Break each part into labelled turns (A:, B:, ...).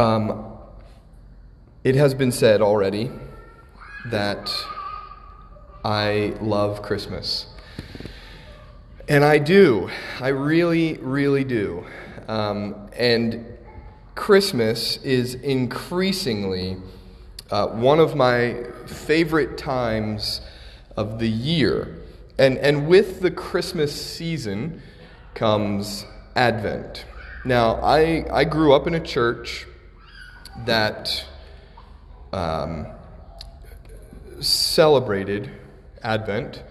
A: Um, it has been said already that I love Christmas. And I do. I really, really do. Um, and Christmas is increasingly uh, one of my favorite times of the year. And, and with the Christmas season comes Advent. Now, I, I grew up in a church that um, celebrated Advent.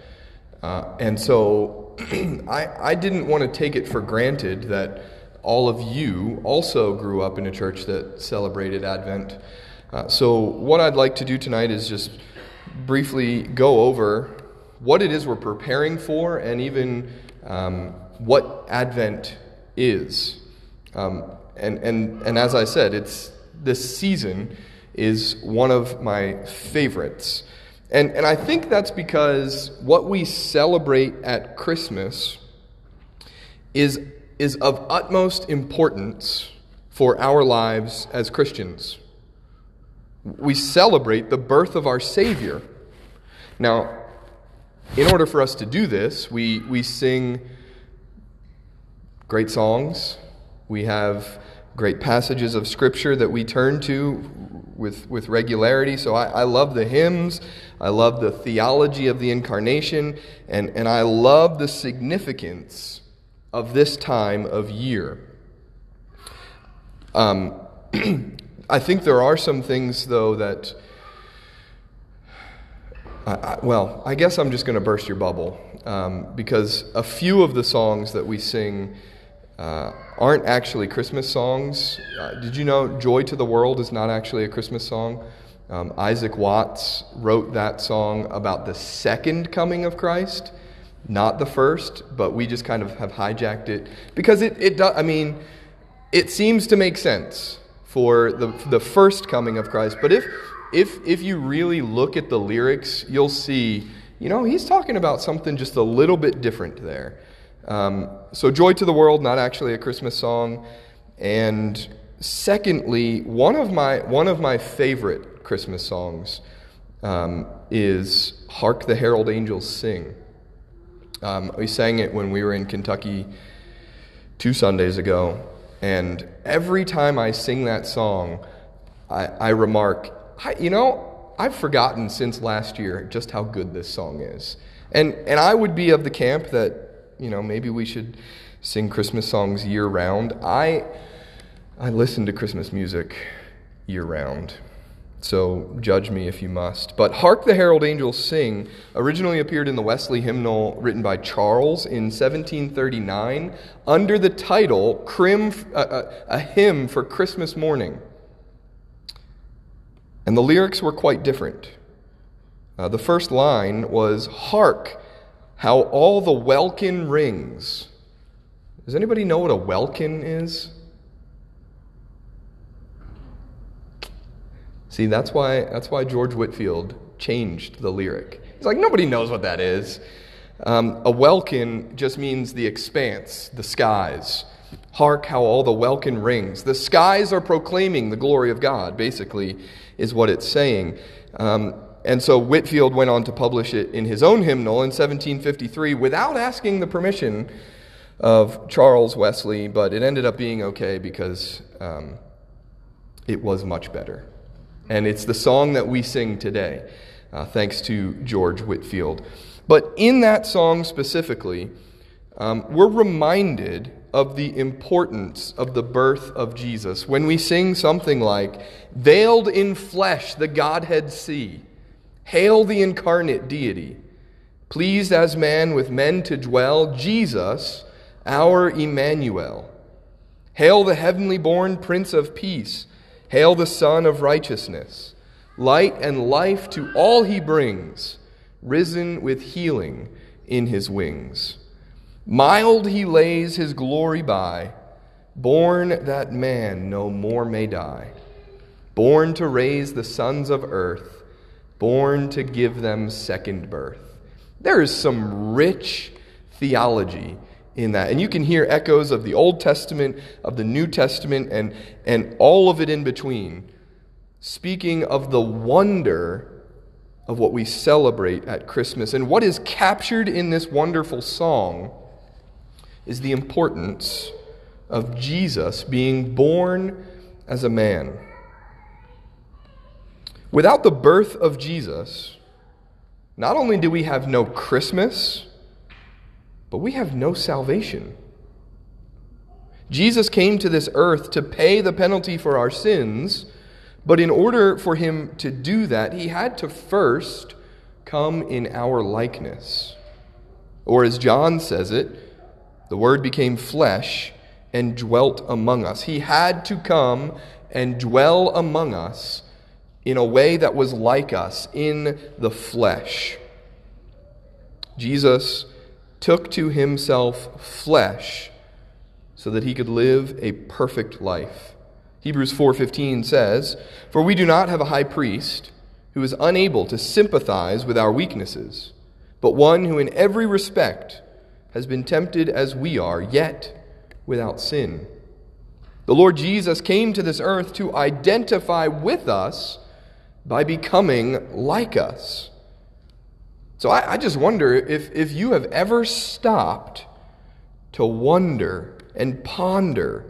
A: Uh, and so I, I didn't want to take it for granted that all of you also grew up in a church that celebrated Advent. Uh, so, what I'd like to do tonight is just briefly go over what it is we're preparing for and even um, what Advent is. Um, and, and, and as I said, it's this season is one of my favorites. And, and I think that's because what we celebrate at Christmas is, is of utmost importance for our lives as Christians. We celebrate the birth of our Savior. Now, in order for us to do this, we, we sing great songs, we have great passages of Scripture that we turn to with, with regularity. So I, I love the hymns, I love the theology of the incarnation, and, and I love the significance of this time of year. Um, I think there are some things, though, that. I, well, I guess I'm just going to burst your bubble um, because a few of the songs that we sing uh, aren't actually Christmas songs. Uh, did you know Joy to the World is not actually a Christmas song? Um, Isaac Watts wrote that song about the second coming of Christ, not the first, but we just kind of have hijacked it because it, it does, I mean, it seems to make sense for the, the first coming of Christ. But if, if, if you really look at the lyrics, you'll see, you know, he's talking about something just a little bit different there. Um, so, Joy to the World, not actually a Christmas song. And secondly, one of my, one of my favorite Christmas songs um, is Hark the Herald Angels Sing. Um, we sang it when we were in Kentucky two Sundays ago. And every time I sing that song, I, I remark, you know, I've forgotten since last year just how good this song is. And, and I would be of the camp that you know, maybe we should sing Christmas songs year round. I, I listen to Christmas music year round. So judge me if you must. But Hark the Herald Angels Sing originally appeared in the Wesley hymnal written by Charles in 1739 under the title Crim, uh, a hymn for Christmas morning. And the lyrics were quite different. Uh, the first line was Hark, how all the welkin rings. Does anybody know what a welkin is? See, that's why, that's why George Whitefield changed the lyric. He's like, nobody knows what that is. Um, a welkin just means the expanse, the skies. Hark how all the welkin rings. The skies are proclaiming the glory of God, basically, is what it's saying. Um, and so Whitefield went on to publish it in his own hymnal in 1753 without asking the permission of Charles Wesley, but it ended up being okay because um, it was much better. And it's the song that we sing today, uh, thanks to George Whitefield. But in that song specifically, um, we're reminded of the importance of the birth of Jesus when we sing something like, Veiled in flesh, the Godhead see. Hail the incarnate deity. Pleased as man with men to dwell, Jesus, our Emmanuel. Hail the heavenly born Prince of Peace. Hail the Sun of Righteousness. Light and life to all he brings, risen with healing in his wings. Mild he lays his glory by, born that man no more may die, born to raise the sons of earth born to give them second birth. There is some rich theology in that. And you can hear echoes of the Old Testament, of the New Testament, and, and all of it in between, speaking of the wonder of what we celebrate at Christmas. And what is captured in this wonderful song is the importance of Jesus being born as a man. Without the birth of Jesus, not only do we have no Christmas, but we have no salvation. Jesus came to this earth to pay the penalty for our sins, but in order for him to do that, he had to first come in our likeness. Or as John says it, the Word became flesh and dwelt among us. He had to come and dwell among us in a way that was like us in the flesh. Jesus took to himself flesh so that he could live a perfect life. Hebrews 4:15 says, "For we do not have a high priest who is unable to sympathize with our weaknesses, but one who in every respect has been tempted as we are, yet without sin." The Lord Jesus came to this earth to identify with us by becoming like us. So I, I, just wonder if, if you have ever stopped to wonder and ponder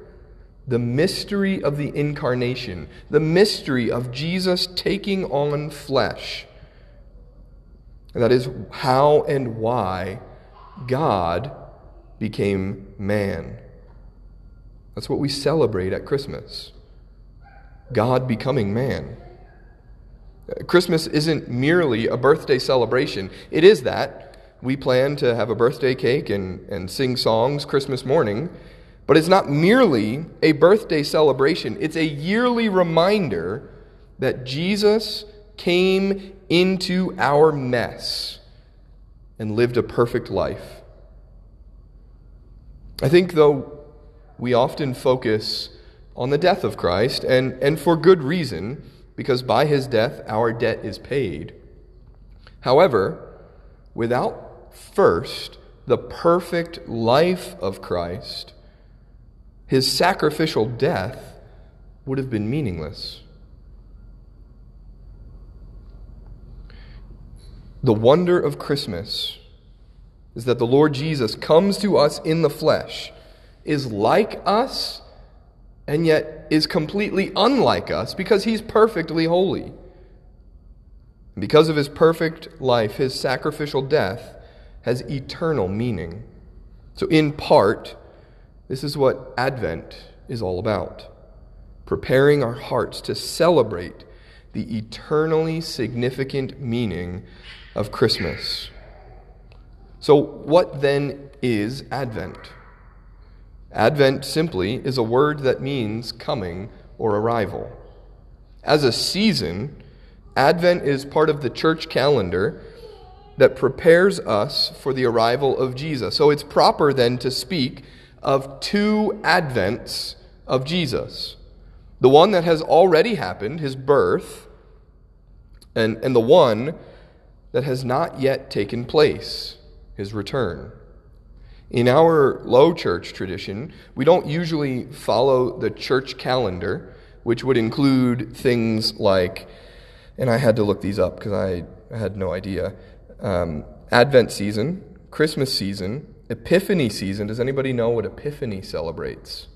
A: the mystery of the incarnation, the mystery of Jesus taking on flesh. That is how and why God became man. That's what we celebrate at Christmas God becoming man. Christmas isn't merely a birthday celebration. It is that. We plan to have a birthday cake and, and sing songs Christmas morning, but it's not merely a birthday celebration. It's a yearly reminder that Jesus came into our mess and lived a perfect life. I think, though, we often focus on the death of Christ, and, and for good reason because by his death our debt is paid. However, without first the perfect life of Christ, his sacrificial death would have been meaningless. The wonder of Christmas is that the Lord Jesus comes to us in the flesh, is like us and yet is completely unlike us because he's perfectly holy. Because of his perfect life, his sacrificial death has eternal meaning. So, in part, this is what Advent is all about preparing our hearts to celebrate the eternally significant meaning of Christmas. So, what then is Advent? Advent simply is a word that means coming or arrival. As a season, Advent is part of the church calendar that prepares us for the arrival of Jesus. So it's proper then to speak of two Advents of Jesus the one that has already happened, his birth, and, and the one that has not yet taken place, his return. In our low church tradition, we don't usually follow the church calendar, which would include things like, and I had to look these up because I, had no idea um, Advent season, Christmas season, Epiphany season. Does anybody know what Epiphany celebrates?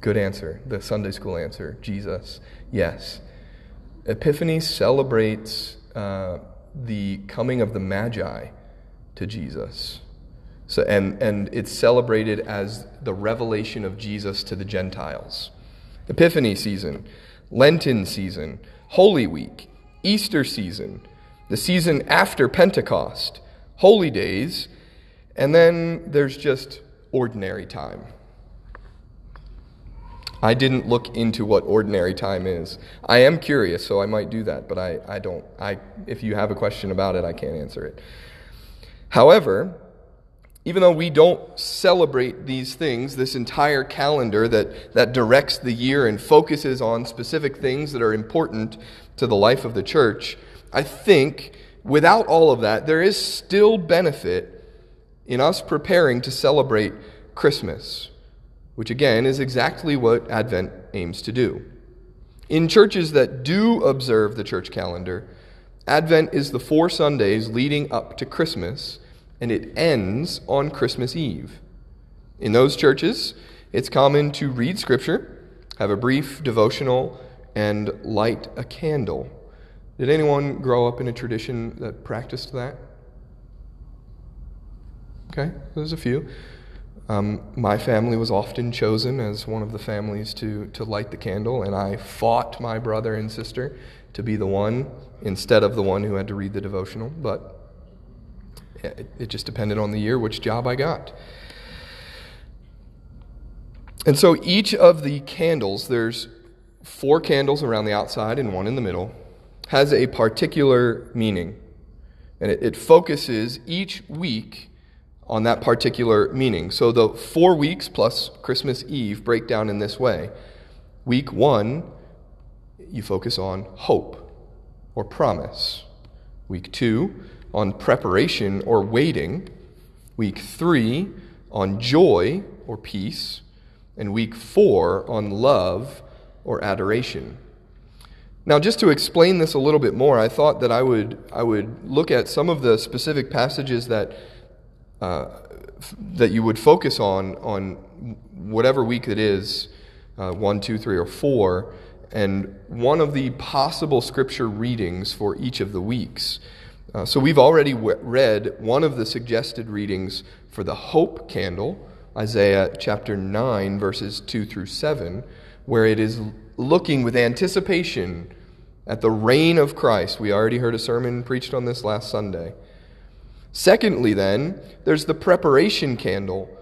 A: Good answer. The Sunday school answer Jesus. Yes. Epiphany celebrates. Uh, the coming of the Magi to Jesus. So, and, and it's celebrated as the revelation of Jesus to the Gentiles. Epiphany season, Lenten season, Holy Week, Easter season, the season after Pentecost, holy days, and then there's just ordinary time. I didn't look into what ordinary time is. I am curious, so I might do that, but I, I don't. I, if you have a question about it, I can't answer it. However, even though we don't celebrate these things, this entire calendar that, that directs the year and focuses on specific things that are important to the life of the church, I think without all of that, there is still benefit in us preparing to celebrate Christmas, which again is exactly what Advent aims to do. In churches that do observe the church calendar, Advent is the four Sundays leading up to Christmas, and it ends on Christmas Eve. In those churches, it's common to read Scripture, have a brief devotional, and light a candle. Did anyone grow up in a tradition that practiced that? Okay, there's a few. Um, my family was often chosen as one of the families to, to light the candle, and I fought my brother and sister to be the one instead of the one who had to read the devotional, but it, it just depended on the year which job I got. And so each of the candles, there's four candles around the outside and one in the middle, has a particular meaning. And it, it focuses each week on that particular meaning. So the four weeks plus Christmas Eve break down in this way. Week one, you focus on hope or promise. Week two, on preparation or waiting. Week three, on joy or peace. And week four, on love or adoration. Now, just to explain this a little bit more, I thought that I would, I would look at some of the specific passages that uh, that you would focus on on whatever week it is uh, one, two, three, or four, and one of the possible scripture readings for each of the weeks. Uh, so we've already w- read one of the suggested readings for the hope candle, Isaiah chapter 9, verses 2 through 7, where it is looking with anticipation at the reign of Christ. We already heard a sermon preached on this last Sunday. Secondly, then, there's the preparation candle.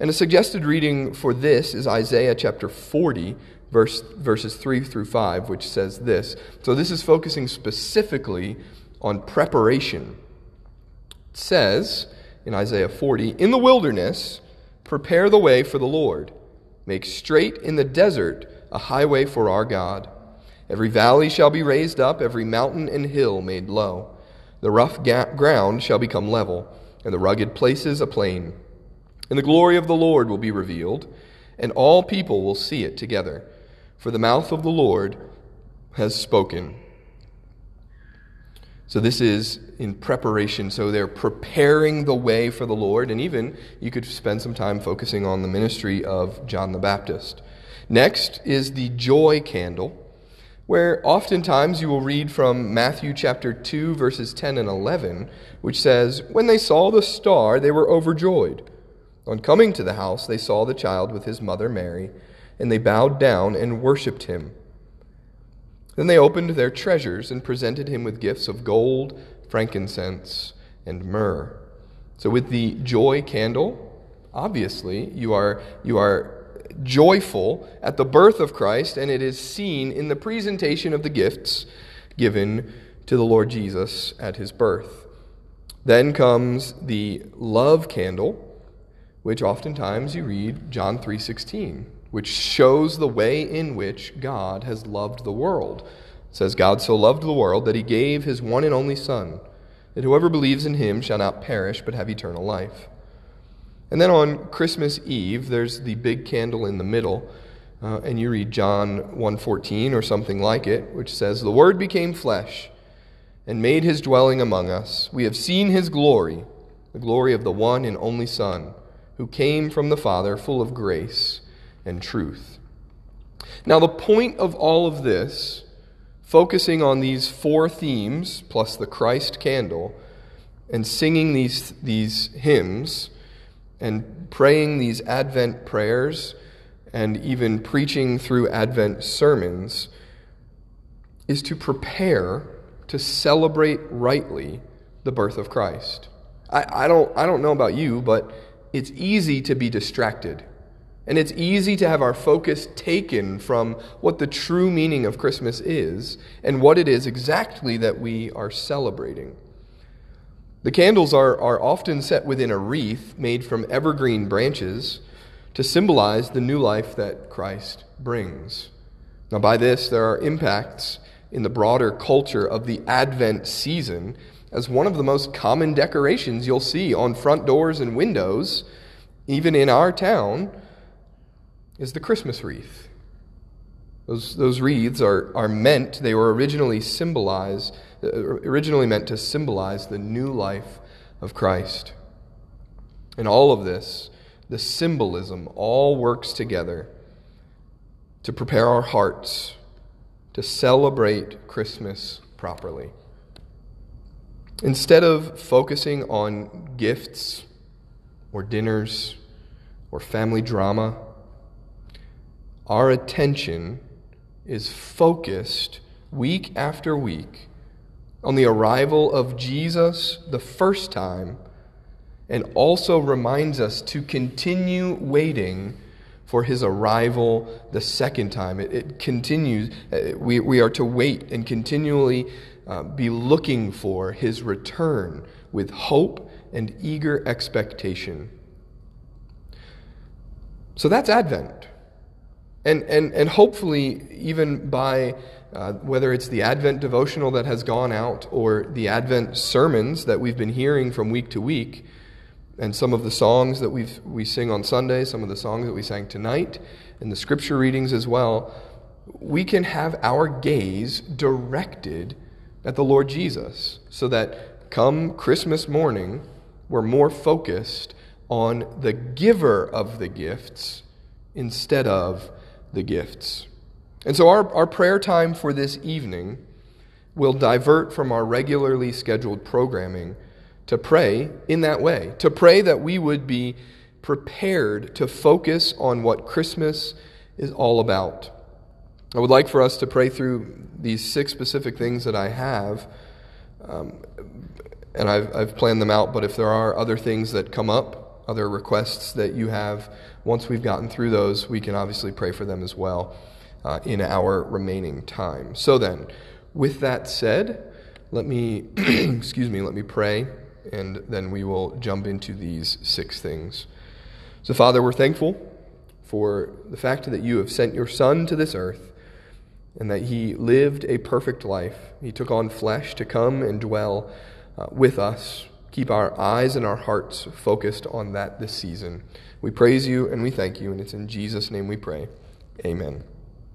A: And a suggested reading for this is Isaiah chapter 40, verse, verses 3 through 5, which says this. So this is focusing specifically on preparation. It says in Isaiah 40, In the wilderness, prepare the way for the Lord, make straight in the desert a highway for our God. Every valley shall be raised up, every mountain and hill made low. The rough ground shall become level, and the rugged places a plain. And the glory of the Lord will be revealed, and all people will see it together. For the mouth of the Lord has spoken. So, this is in preparation. So, they're preparing the way for the Lord. And even you could spend some time focusing on the ministry of John the Baptist. Next is the joy candle where oftentimes you will read from Matthew chapter 2, verses 10 and 11, which says, When they saw the star, they were overjoyed. On coming to the house, they saw the child with his mother Mary, and they bowed down and worshipped him. Then they opened their treasures and presented him with gifts of gold, frankincense, and myrrh. So, with the joy candle, obviously, you are, you are joyful at the birth of Christ, and it is seen in the presentation of the gifts given to the Lord Jesus at his birth. Then comes the love candle, which oftentimes you read John 3:16, which shows the way in which God has loved the world. It says God so loved the world that he gave his one and only son, that whoever believes in him shall not perish but have eternal life. And then on Christmas Eve, there's the big candle in the middle, uh, and you read John 1:14 or something like it, which says, "The Word became flesh and made his dwelling among us. We have seen his glory, the glory of the one and only Son, who came from the Father, full of grace and truth." Now, the point of all of this, focusing on these four themes plus the Christ candle, and singing these, these hymns and praying these Advent prayers and even preaching through Advent sermons is to prepare to celebrate rightly the birth of Christ. I, I, don't, I don't know about you, but it's easy to be distracted. And it's easy to have our focus taken from what the true meaning of Christmas is and what it is exactly that we are celebrating. The candles are, are often set within a wreath made from evergreen branches to symbolize the new life that Christ brings. Now, by this, there are impacts in the broader culture of the Advent season as one of the most common decorations you'll see on front doors and windows, even in our town, is the Christmas wreath. Those, those wreaths are, are meant, they were originally symbolized, Uh, originally meant to symbolize the new life of Christ. And all of this, the symbolism, all works together to prepare our hearts to celebrate Christmas properly. Instead of focusing on gifts or dinners or family drama, our attention is focused week after week on the arrival of Jesus the first time and also reminds us to continue waiting for his arrival the second time. It, it continues, uh, we, we are to wait and continually uh, be looking for his return with hope and eager expectation. So that's Advent. And, and, and hopefully, even by uh, whether it's the Advent devotional that has gone out or the Advent sermons that we've been hearing from week to week, and some of the songs that we we sing on Sunday, some of the songs that we sang tonight, and the scripture readings as well, we can have our gaze directed at the Lord Jesus so that come Christmas morning, we're more focused on the giver of the gifts instead of the gifts. And so, our, our prayer time for this evening will divert from our regularly scheduled programming to pray in that way, to pray that we would be prepared to focus on what Christmas is all about. I would like for us to pray through these six specific things that I have. Um, and I've, I've planned them out, but if there are other things that come up, other requests that you have, once we've gotten through those, we can obviously pray for them as well uh, in our remaining time. So then, with that said, let me, excuse me, let me pray, and then we will jump into these six things. So, Father, we're thankful for the fact that you have sent your Son to this earth and that he lived a perfect life. He took on flesh to come and dwell uh, with us. Keep our eyes and our hearts focused on that this season. We praise you and we thank you, and it's in Jesus' name we pray. Amen.